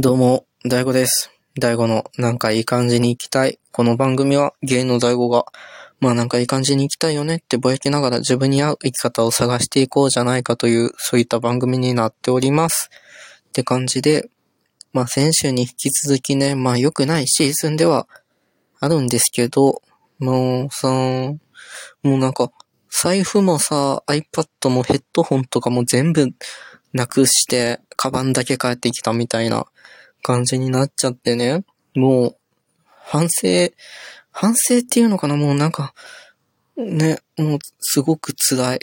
どうも、大悟です。大悟のなんかいい感じに行きたい。この番組は芸の大悟が、まあなんかいい感じに行きたいよねってぼやきながら自分に合う生き方を探していこうじゃないかという、そういった番組になっております。って感じで、まあ先週に引き続きね、まあ良くないシーズンではあるんですけど、もうさ、もうなんか、財布もさ、iPad もヘッドホンとかも全部なくして、カバンだけ帰ってきたみたいな感じになっちゃってね。もう、反省、反省っていうのかな？もうなんか、ね、もうすごく辛い。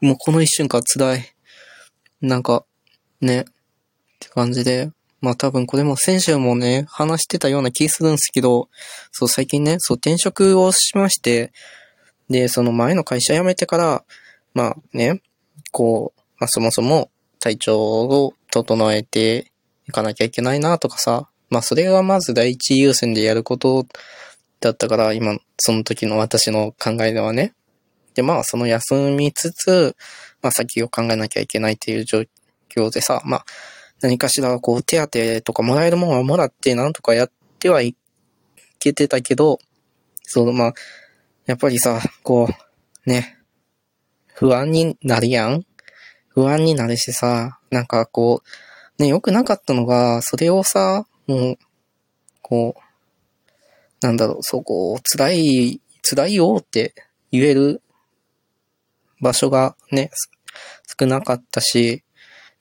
もうこの一瞬間辛い。なんか、ね、って感じで。まあ多分これも先週もね、話してたような気するんですけど、そう最近ね、そう転職をしまして、で、その前の会社辞めてから、まあね、こう、まあそもそも体調を整えていかなきゃいけないなとかさ、まあそれがまず第一優先でやることだったから、今、その時の私の考えではね。で、まあその休みつつ、まあ先を考えなきゃいけないっていう状況でさ、まあ何かしらこう手当とかもらえるものはもらってなんとかやってはいけてたけど、そう、まあ、やっぱりさ、こう、ね、不安になるやん不安になるしさ、なんかこう、ね、良くなかったのが、それをさ、もう、こう、なんだろう、そこを、辛い、辛いよって言える場所がね、少なかったし、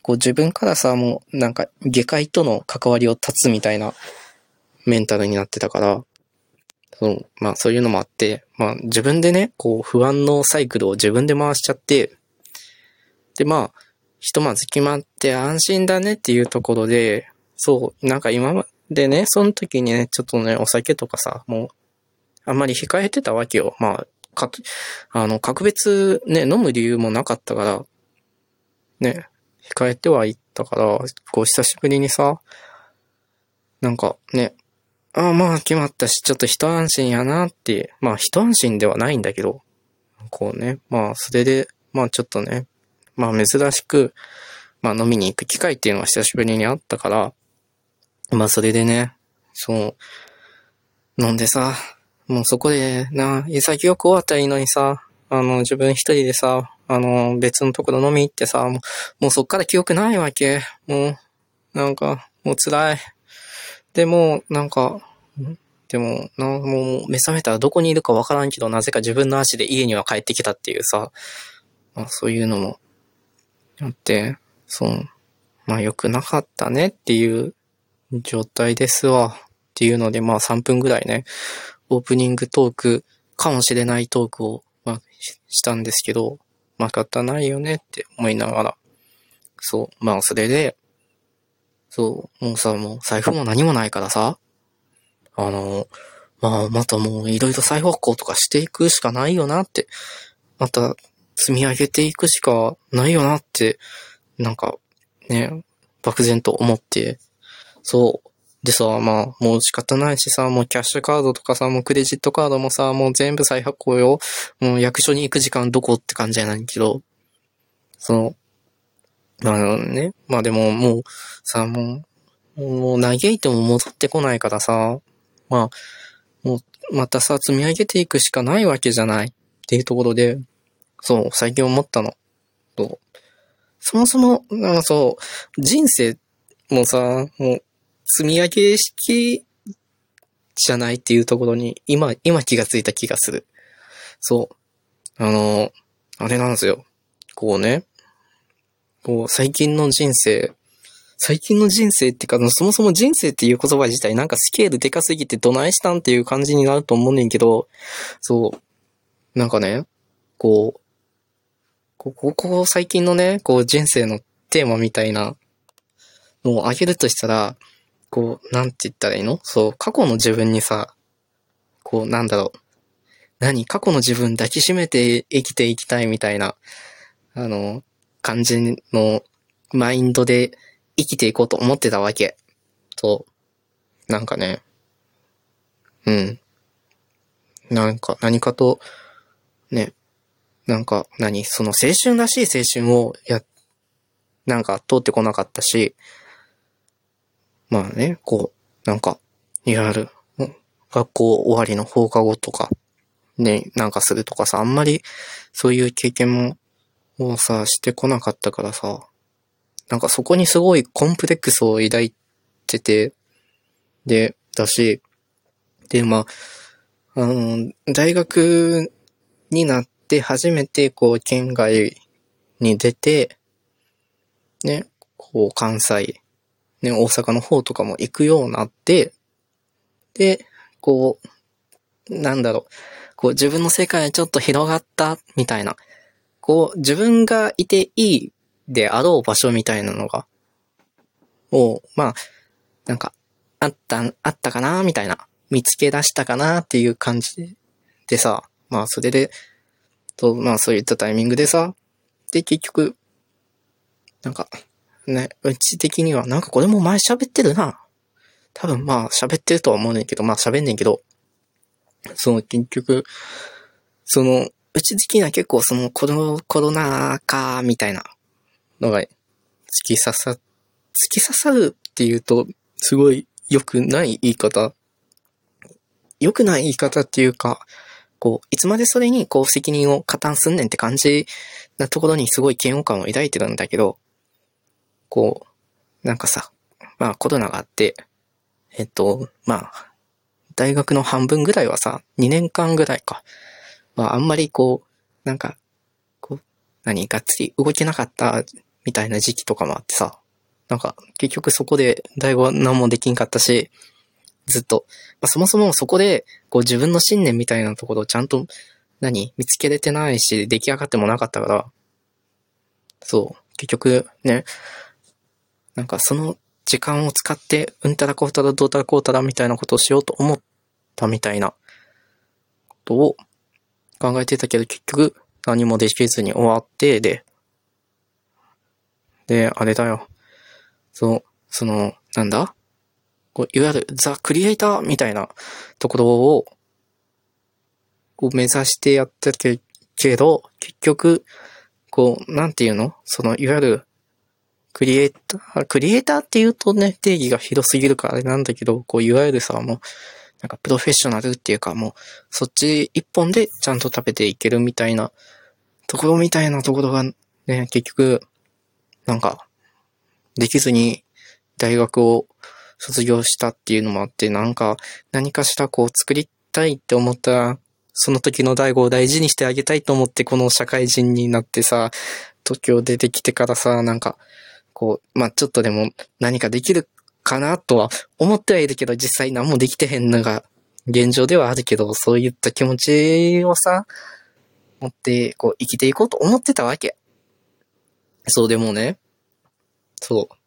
こう自分からさ、もうなんか下界との関わりを断つみたいなメンタルになってたから、そう、まあそういうのもあって、まあ自分でね、こう不安のサイクルを自分で回しちゃって、でまあ、ひとまず決まって安心だねっていうところで、そう、なんか今までね、その時にね、ちょっとね、お酒とかさ、もう、あんまり控えてたわけよ。まあ、か、あの、格別ね、飲む理由もなかったから、ね、控えてはいったから、こう久しぶりにさ、なんかね、ああまあ決まったし、ちょっと一安心やなって、まあ一安心ではないんだけど、こうね、まあそれで、まあちょっとね、まあ珍しく、まあ飲みに行く機会っていうのは久しぶりにあったから、まあそれでね、そう、飲んでさ、もうそこでな、潔く終わったらいいのにさ、あの自分一人でさ、あの別のところ飲み行ってさ、もうもうそっから記憶ないわけ。もう、なんか、もう辛い。でも、なんか、でも、な、もう目覚めたらどこにいるかわからんけど、なぜか自分の足で家には帰ってきたっていうさ、まあそういうのもあって、そう、まあ良くなかったねっていう状態ですわ。っていうので、まあ3分ぐらいね、オープニングトークかもしれないトークを、まあ、したんですけど、まあ仕方ないよねって思いながら、そう、まあそれで、そう、もうさ、もう財布も何もないからさ、あの、まあまたもういろいろ財布発行とかしていくしかないよなって、また積み上げていくしかないよなって、なんかね、漠然と思って、そう。でさ、まあ、もう仕方ないしさ、もうキャッシュカードとかさ、もうクレジットカードもさ、もう全部再発行よ。もう役所に行く時間どこって感じじゃないけど、その、まあね、まあでももう、さ、もう、もう嘆いても戻ってこないからさ、まあ、もう、またさ、積み上げていくしかないわけじゃないっていうところで、そう、最近思ったの。そうそもそも、なんかそう、人生もさ、もう、積み上げ式じゃないっていうところに、今、今気がついた気がする。そう。あの、あれなんですよ。こうね、こう、最近の人生、最近の人生ってか、そもそも人生っていう言葉自体なんかスケールでかすぎてどないしたんっていう感じになると思うねんけど、そう、なんかね、こう、ここ、ここ最近のね、こう人生のテーマみたいなのをあげるとしたら、こう、なんて言ったらいいの？そう、過去の自分にさ、こう、なんだろう。何？過去の自分抱きしめて生きていきたいみたいな、あの、感じのマインドで生きていこうと思ってたわけ。そう。なんかね。うん。なんか、何かと、ね。なんか、何？その青春らしい青春をや、なんか通ってこなかったし、まあね、こう、なんか、いわゆる、学校終わりの放課後とか、ね、なんかするとかさ、あんまりそういう経験も、もうさ、してこなかったからさ、なんかそこにすごいコンプレックスを抱いてて、で、だし、で、まあ、あの、大学になって初めてこう、県外に出て、ね、こう、関西、ね、大阪の方とかも行くようになって、で、こう、なんだろう、こう自分の世界ちょっと広がったみたいな、こう自分がいていいであろう場所みたいなのが、を、まあ、なんか、あった、あったかなみたいな、見つけ出したかなっていう感じでさ、まあそれで、と、まあそういったタイミングでさ、で結局、なんか、ね、うち的には、なんかこれも前喋ってるな。多分まあ喋ってるとは思うねんけど、まあ喋んねんけど、その結局、その、うち的には結構そのコロコロナ禍みたいなのが突き刺さ、突き刺さるっていうと、すごい良くない言い方。良くない言い方っていうか、こう、いつまでそれにこう責任を加担すんねんって感じなところにすごい嫌悪感を抱いてるんだけど、こう、なんかさ、まあコロナがあって、えっと、まあ、大学の半分ぐらいはさ、2年間ぐらいか。まあ、あんまりこう、なんか、こう、何、がっつり動けなかったみたいな時期とかもあってさ、なんか、結局そこで大悟は何もできんかったし、ずっと、まあ、そもそもそこで、こう自分の信念みたいなところをちゃんと、何、見つけれてないし、出来上がってもなかったから、そう、結局ね、なんかその時間を使って、うんたらこうたらどうたらこうたらみたいなことをしようと思ったみたいな。ことを考えてたけど、結局何もできずに終わって、で、で、あれだよ。そう、その、なんだ？こういわゆるザ・クリエイターみたいなところを、こう目指してやってるけど、結局、こう、なんていうの？その、いわゆるクリエイター、クリエイターって言うとね、定義が広すぎるからあれなんだけど、こう、いわゆるさ、もう、なんかプロフェッショナルっていうか、もう、そっち一本でちゃんと食べていけるみたいな、ところみたいなところがね、結局、なんか、できずに大学を卒業したっていうのもあって、なんか、何かしらこう作りたいって思ったら、その時の大悟を大事にしてあげたいと思ってこの社会人になってさ、東京出てきてからさ、なんか、こう、まあ、ちょっとでも何かできるかなとは思ってはいるけど、実際何もできてへんのが現状ではあるけど、そういった気持ちをさ、持って、こう、生きていこうと思ってたわけ。そう、でもね、そう。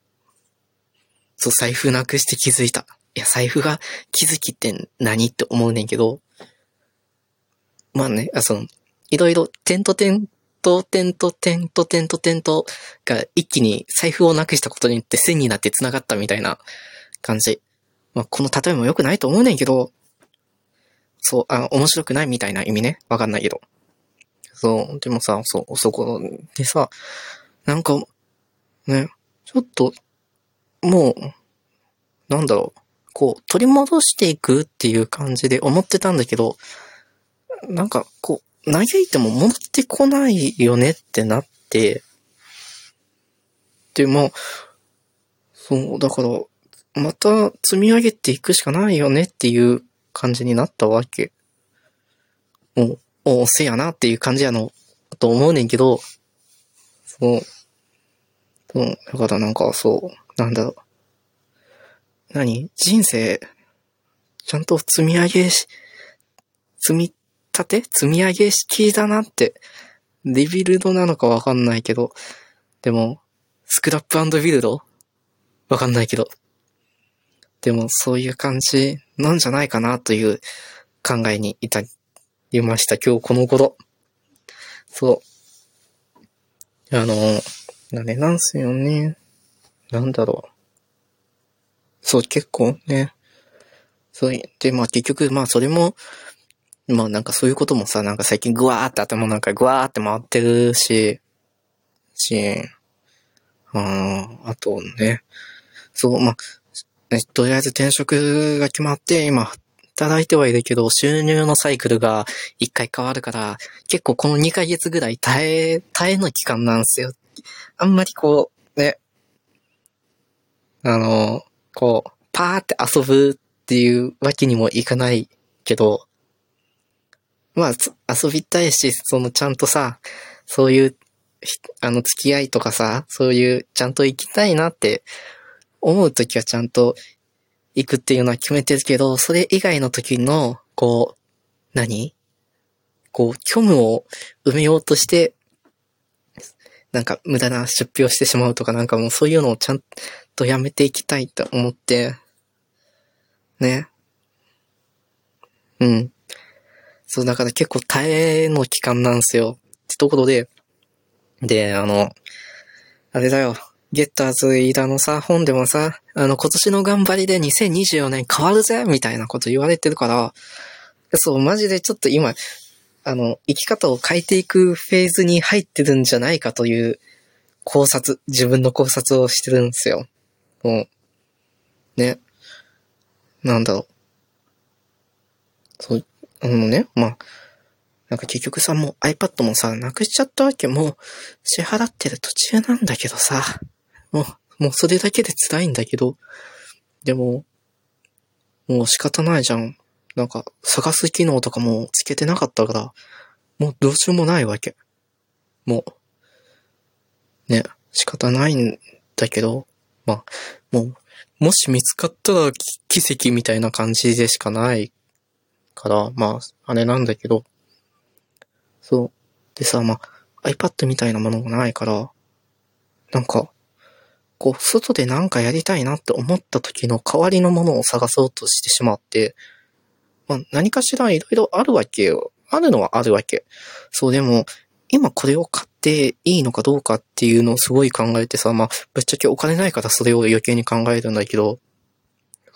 そう、財布なくして気づいた。いや、財布が気づきって何って思うねんけど、まあね、あ、その、いろいろ点と点と点と点と点と点とが一気に財布をなくしたことによって線になって繋がったみたいな感じ。まあ、この例えも良くないと思うねんけど、そう、あ、面白くないみたいな意味ね。わかんないけど。そう、でもさ、そう、そこでさ、なんか、ね、ちょっと、もう、なんだろう、こう、取り戻していくっていう感じで思ってたんだけど、なんか、こう、嘆いても戻ってこないよねってなって、で、まあ、そう、だから、また積み上げていくしかないよねっていう感じになったわけ。もう、おせやなっていう感じやの、と思うねんけど、そう。そう、だからなんかそう、なんだろう。何？人生、ちゃんと積み上げし、積み立て？積み上げ式だなって。リビルドなのかわかんないけど。でも、スクラップビルド？わかんないけど。でも、そういう感じなんじゃないかなという考えに至りました。今日この頃。そう。あの、あれなんすよね。なんだろう。そう、結構ね。そう、で、まあ結局、まあそれも、まあなんかそういうこともさ、なんか最近グワーって頭なんかグワーって回ってるし、し、ああとね、そう、まあ、ね、とりあえず転職が決まって、今、働いてはいるけど、収入のサイクルが一回変わるから、結構この2ヶ月ぐらい耐え、耐えの期間なんですよ。あんまりこう、あの、こう、パーって遊ぶっていうわけにもいかないけど、まあ、遊びたいし、そのちゃんとさ、そういう、あの、付き合いとかさ、そういう、ちゃんと行きたいなって思うときはちゃんと行くっていうのは決めてるけど、それ以外の時の、こう、何？こう、虚無を埋めようとして、なんか無駄な出費をしてしまうとかなんかもうそういうのをちゃんとやめていきたいと思って、ね。うん。そう、だから結構耐えの期間なんですよ。ってところで、で、あの、あれだよ。ゲッターズ飯田のさ、本でもさ、あの、今年の頑張りで2024年変わるぜみたいなこと言われてるから、そう、マジでちょっと今、あの、生き方を変えていくフェーズに入ってるんじゃないかという考察、自分の考察をしてるんですよ。もう、ね。なんだろう。そう、あのね、まあ、なんか結局さ、もう iPad もさ、なくしちゃったわけ。もう、支払ってる途中なんだけどさ、もう、もうそれだけで辛いんだけど、でも、もう仕方ないじゃん。なんか、探す機能とかもつけてなかったから、もうどうしようもないわけ。もう、ね、仕方ないんだけど、まあ、もう、もし見つかったら奇跡みたいな感じでしかないから、まあ、あれなんだけど、そう。でさ、まあ、iPad みたいなものがないから、なんか、こう、外でなんかやりたいなって思った時の代わりのものを探そうとしてしまって、まあ、何かしらいろいろあるわけよ。あるのはあるわけ。そう、でも、今これを買っていいのかどうかっていうのをすごい考えてさ、まあ、ぶっちゃけお金ないからそれを余計に考えるんだけど、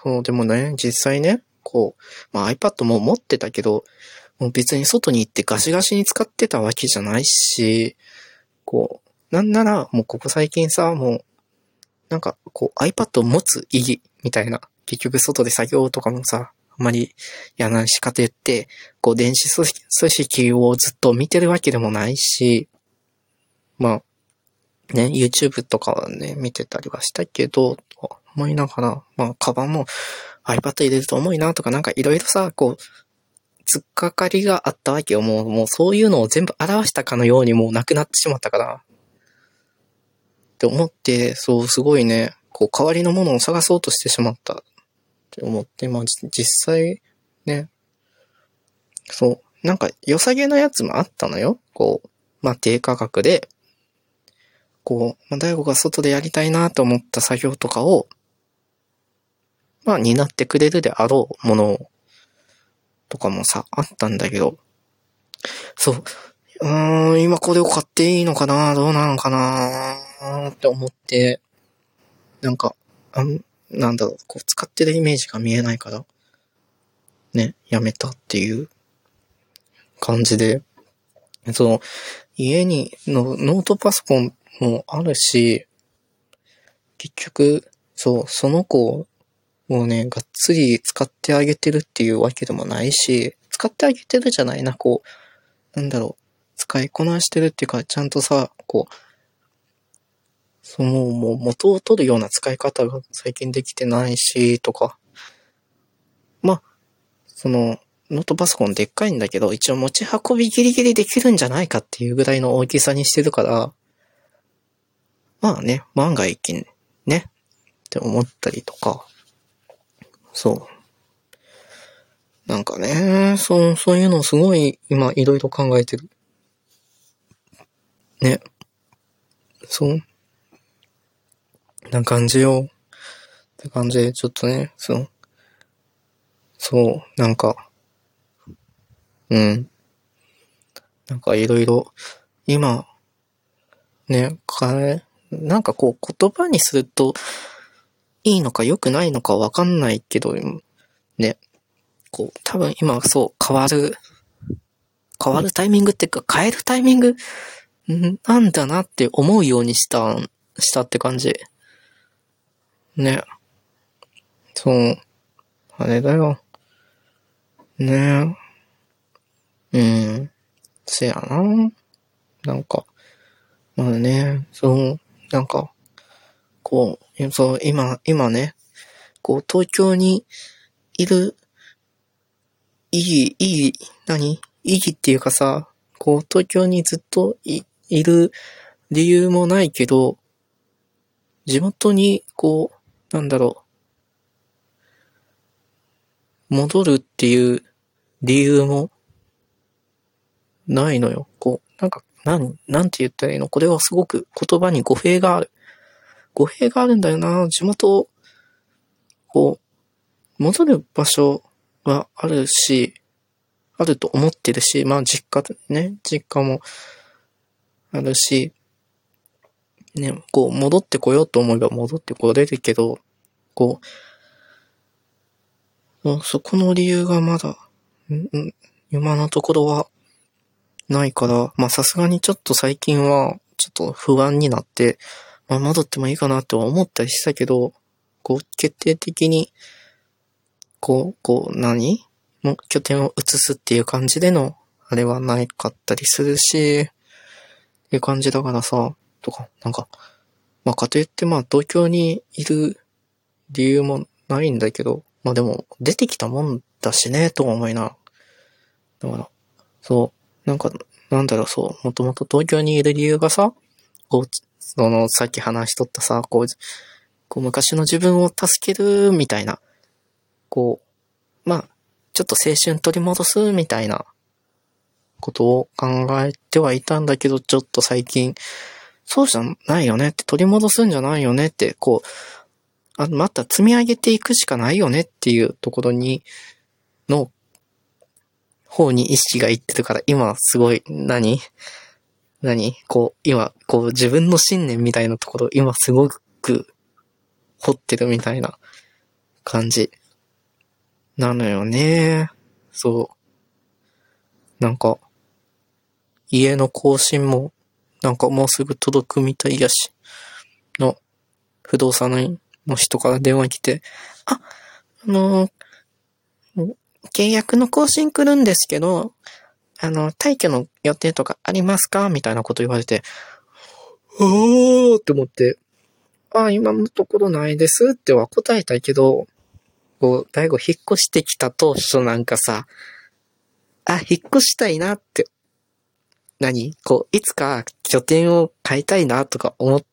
そう、でもね、実際ね、こう、まあ iPad も持ってたけど、もう別に外に行ってガシガシに使ってたわけじゃないし、こう、なんならもうここ最近さ、もう、なんかこう iPad を持つ意義みたいな、結局外で作業とかもさ、あんまりやないしかと言って、こう電子組織組織をずっと見てるわけでもないし、まあ、ね、YouTube とかはね、見てたりはしたけど、と思いながら、まあ、カバンも iPad 入れると重いなとか、なんかいろいろさ、こう、突っかかりがあったわけよ。もう、もうそういうのを全部表したかのようにもうなくなってしまったから。って思って、そう、すごいね、こう、代わりのものを探そうとしてしまった。って思って、まあ、実際、ね、そう、なんか良さげなやつもあったのよ。こう、まあ、低価格で、こう、まあ、大悟が外でやりたいなと思った作業とかを、まあ、担ってくれるであろうものとかもさ、あったんだけど、そう、うーん、今これを買っていいのかなどうなのかなって思って、なんか、あん、なんだろう、こう、使ってるイメージが見えないから、ね、やめたっていう感じで、その、家にのノートパソコンもあるし、結局、そう、その子をね、がっつり使ってあげてるっていうわけでもないし、使ってあげてるじゃないな、こう、なんだろう、使いこなしてるっていうか、ちゃんとさ、こう、その、もう元を取るような使い方が最近できてないし、とか。まあ、その、ノートパソコンでっかいんだけど、一応持ち運びギリギリできるんじゃないかっていうぐらいの大きさにしてるから、まあね、万が一ね、って思ったりとか、そう。なんかね、そう、そういうのすごい今いろいろ考えてる。ね。そう。な感じよ。って感じで、ちょっとね、そう。そう、なんか、うん。なんかいろいろ、今、ね、かえ、なんかこう言葉にするといいのか良くないのかわかんないけど、ね、こう、多分今そう変わる、変わるタイミングっていうか変えるタイミング？なんだなって思うようにした、したって感じ。ね。そう。あれだよ。ねえ。うん。せやな。なんか、まあね、そう、なんか、こう、そう、今、今ね、こう、東京にいる、いい、いい、何？意義っていうかさ、こう、東京にずっとい、いる理由もないけど、地元に、こう、なんだろう、戻るっていう理由もないのよ。こう、なんか、なん、なんて言ったらいいの？これはすごく言葉に語弊がある。語弊があるんだよな。地元、こう、戻る場所はあるし、あると思ってるし、まあ実家ね、実家もあるし、ね、こう戻ってこようと思えば戻ってこれるけど、こう、そこの理由がまだ、ん今のところはないから、まあさすがにちょっと最近はちょっと不安になって、まあ戻ってもいいかなとは思ったりしたけど、こう決定的に、こう、こう何？もう拠点を移すっていう感じでの、あれはないかったりするし、っていう感じだからさ、とか、なんか、まあかといってまあ東京にいる理由もないんだけど、まあでも出てきたもんだしね、と思いな。だから、そう、なんか、なんだろう、そう、もともと東京にいる理由がさ、こう、その、さっき話しとったさ、こう、こう昔の自分を助ける、みたいな、こう、まあ、ちょっと青春取り戻す、みたいな、ことを考えてはいたんだけど、ちょっと最近、そうじゃないよねって、取り戻すんじゃないよねって、こう、あまた積み上げていくしかないよねっていうところに、の、方に意識がいってるから、今すごい何、何？こう、今、こう自分の信念みたいなところ、今すごく掘ってるみたいな感じ。なのよね。そう。なんか、家の更新も、なんかもうすぐ届くみたいやし、の、不動産の人から電話来て、あ、あのー契約の更新来るんですけど、あの、退去の予定とかありますか？みたいなこと言われて、おーって思って、あ、今のところないですっては答えたけど、こう、大悟引っ越してきた当初なんかさ、あ、引っ越したいなって、何？こう、いつか拠点を変えたいなとか思って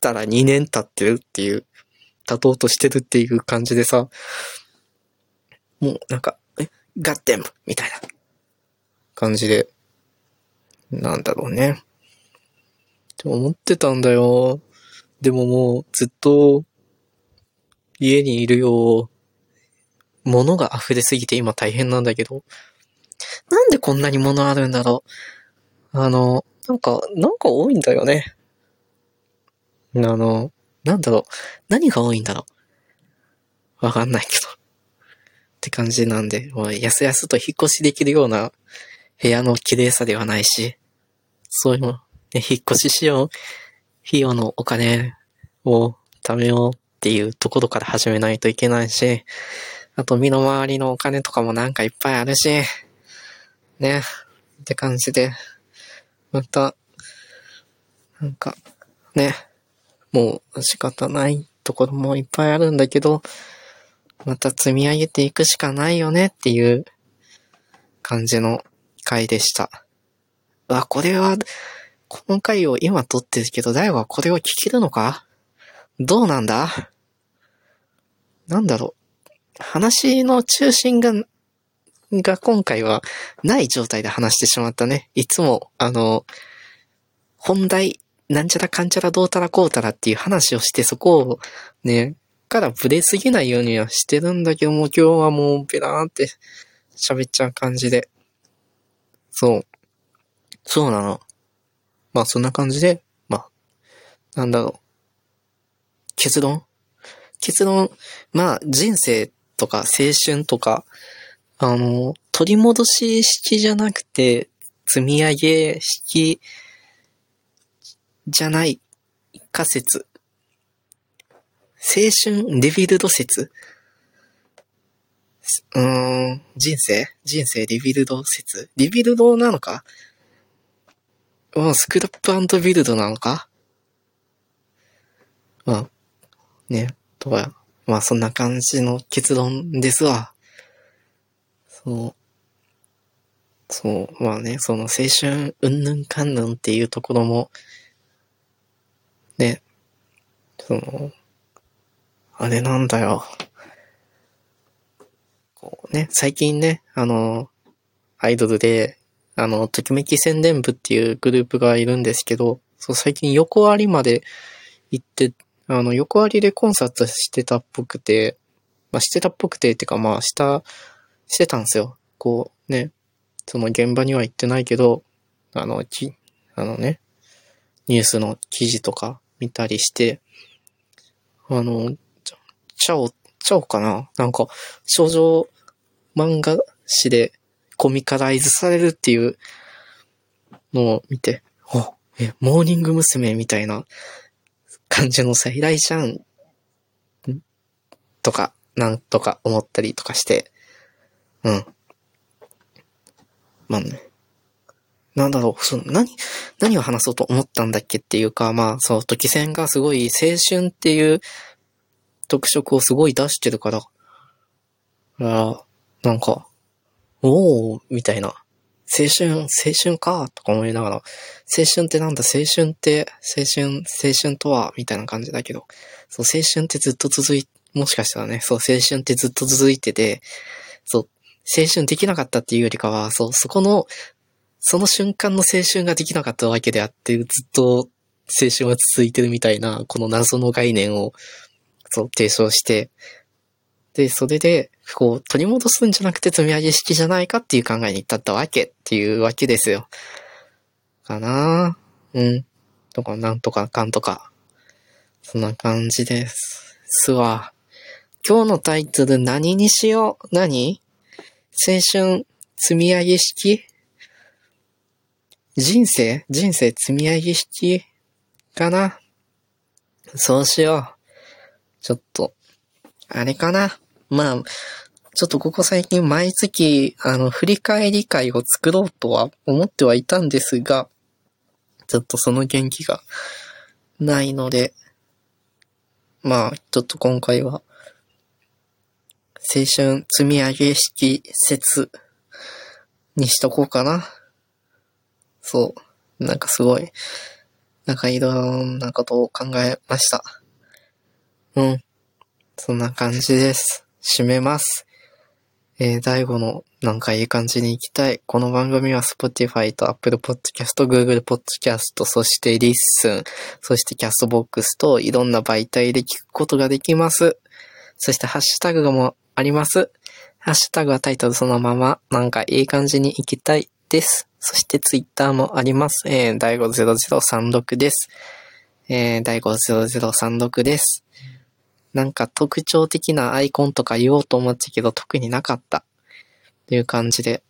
たら2年経ってるっていう、経とうとしてるっていう感じでさ、もうなんか、え、ガッテンみたいな感じで、なんだろうね。って思ってたんだよ。でももうずっと家にいるよ。物が溢れすぎて今大変なんだけど。なんでこんなに物あるんだろう。あの、なんか、なんか多いんだよね。あの、なんだろう。何が多いんだろう。わかんないけど。って感じなんで、もうやすやすと引っ越しできるような部屋の綺麗さではないし、そういうの、ね、引っ越ししよう。費用のお金を貯めようっていうところから始めないといけないし、あと身の回りのお金とかもなんかいっぱいあるし、ね、って感じで、また、なんか、ね、もう仕方ないところもいっぱいあるんだけど、また積み上げていくしかないよねっていう感じの回でした。わ、これは、この回を今撮ってるけど、大悟はこれを聞けるのか？どうなんだ？なんだろう？話の中心が、が今回はない状態で話してしまったね。いつも、あの、本題、なんちゃらかんちゃらどうたらこうたらっていう話をしてそこをね、からブレすぎないようにはしてるんだけども、今日はもうベラーンって喋っちゃう感じで。そう。そうなの。まあそんな感じで、まあ、なんだろう。結論？結論、まあ、人生とか青春とか、あの、取り戻し式じゃなくて、積み上げ式じゃない仮説。青春 rebuild 説？うーん、人生？人生 rebuild 説？ rebuild なのか？まあ、スクラップビルドなのか？まあ、ね、とか、まあそんな感じの結論ですわ。そう。そう、まあね、その青春うんぬんかんぬんっていうところも、ね、その、あれなんだよ。こうね、最近ね、あの、アイドルで、あの、ときめき宣伝部っていうグループがいるんですけど、そう、最近横割りまで行って、あの、横割りでコンサートしてたっぽくて、まあ、してたっぽくて、ってかまあ、した、してたんですよ。こう、ね、その現場には行ってないけど、あの、き、あのね、ニュースの記事とか見たりして、あの、チャオ、チャオかななんか、少女漫画誌でコミカライズされるっていうのを見て、お、え、モーニング娘。みたいな感じの再来じゃん、とか、なんとか思ったりとかして、うん。まあね。なんだろう、その、何、何を話そうと思ったんだっけっていうか、まあ、そう、時戦がすごい青春っていう特色をすごい出してるから、あなんか、おー、みたいな。青春、青春か、とか思いながら、青春ってなんだ、青春って、青春、青春とは、みたいな感じだけど、そう、青春ってずっと続い、もしかしたらね、そう、青春ってずっと続いてて、そう、青春できなかったっていうよりかは、そう、そこの、その瞬間の青春ができなかったわけであって、ずっと青春は続いてるみたいな、この謎の概念を、そう、提唱して、で、それで、こう、取り戻すんじゃなくて積み上げ式じゃないかっていう考えに至ったわけっていうわけですよ。かなうん。とか、なんとかかんとか。そんな感じです。すわ。今日のタイトル何にしよう？何？青春積み上げ式？人生？人生積み上げ式？かなそうしよう。ちょっと、あれかなまあ、ちょっとここ最近毎月、あの、振り返り会を作ろうとは思ってはいたんですが、ちょっとその元気がないので、まあ、ちょっと今回は、青春積み上げ式説にしとこうかな。そう。なんかすごい、なんかいろんなことを考えました。うん。そんな感じです。締めます。えー、第5のなんかいい感じに行きたい。この番組は Spotify と Apple Podcast、Google Podcast、そして LISTEN、そして Castbox といろんな媒体で聞くことができます。そしてハッシュタグもあります。ハッシュタグはタイトルそのまま、なんかいい感じに行きたいです。そしてツイッターもあります。えー、第50036です。えー、第50036です。なんか特徴的なアイコンとか言おうと思ったけど特になかった。っていう感じで。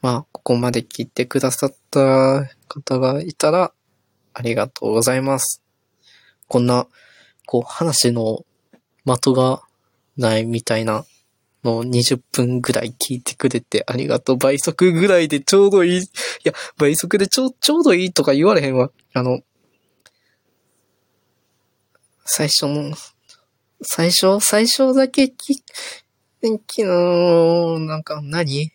まあ、ここまで聞いてくださった方がいたら、ありがとうございます。こんな、こう、話の的がないみたいなのを20分ぐらい聞いてくれてありがとう。倍速ぐらいでちょうどいい。いや、倍速でちょ、ちょうどいいとか言われへんわ。あの、最初の最初、最初だけき、きの、なんか何？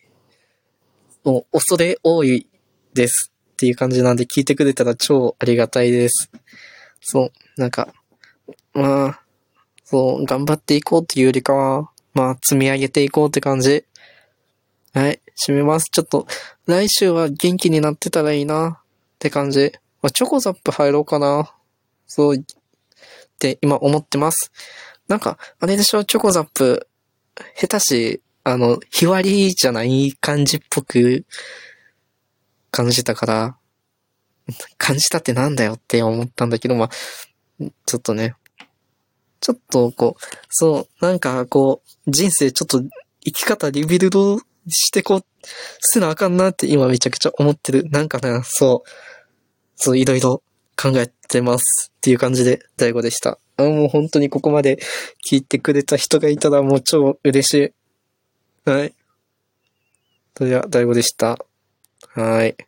もう恐れ多いですっていう感じなんで聞いてくれたら超ありがたいです。そう、なんか、まあ、そう、頑張っていこうっていうよりかは、まあ、積み上げていこうって感じ。はい、閉めます。ちょっと、来週は元気になってたらいいなって感じ。まあ、チョコザップ入ろうかな。そう、って今思ってます。なんか、あれでしょ、チョコザップ、下手し、あの、日割りじゃない感じっぽく感じたから、感じたってなんだよって思ったんだけど、まあ、ちょっとね、ちょっとこう、そう、なんかこう、人生ちょっと生き方リビルドしてこう、せなあかんなって今めちゃくちゃ思ってる。なんかね、そう、そういろいろ考えてますっていう感じで、大悟でした。あもう本当にここまで聞いてくれた人がいたらもう超嬉しい。はい。それでは、大悟でした。はい。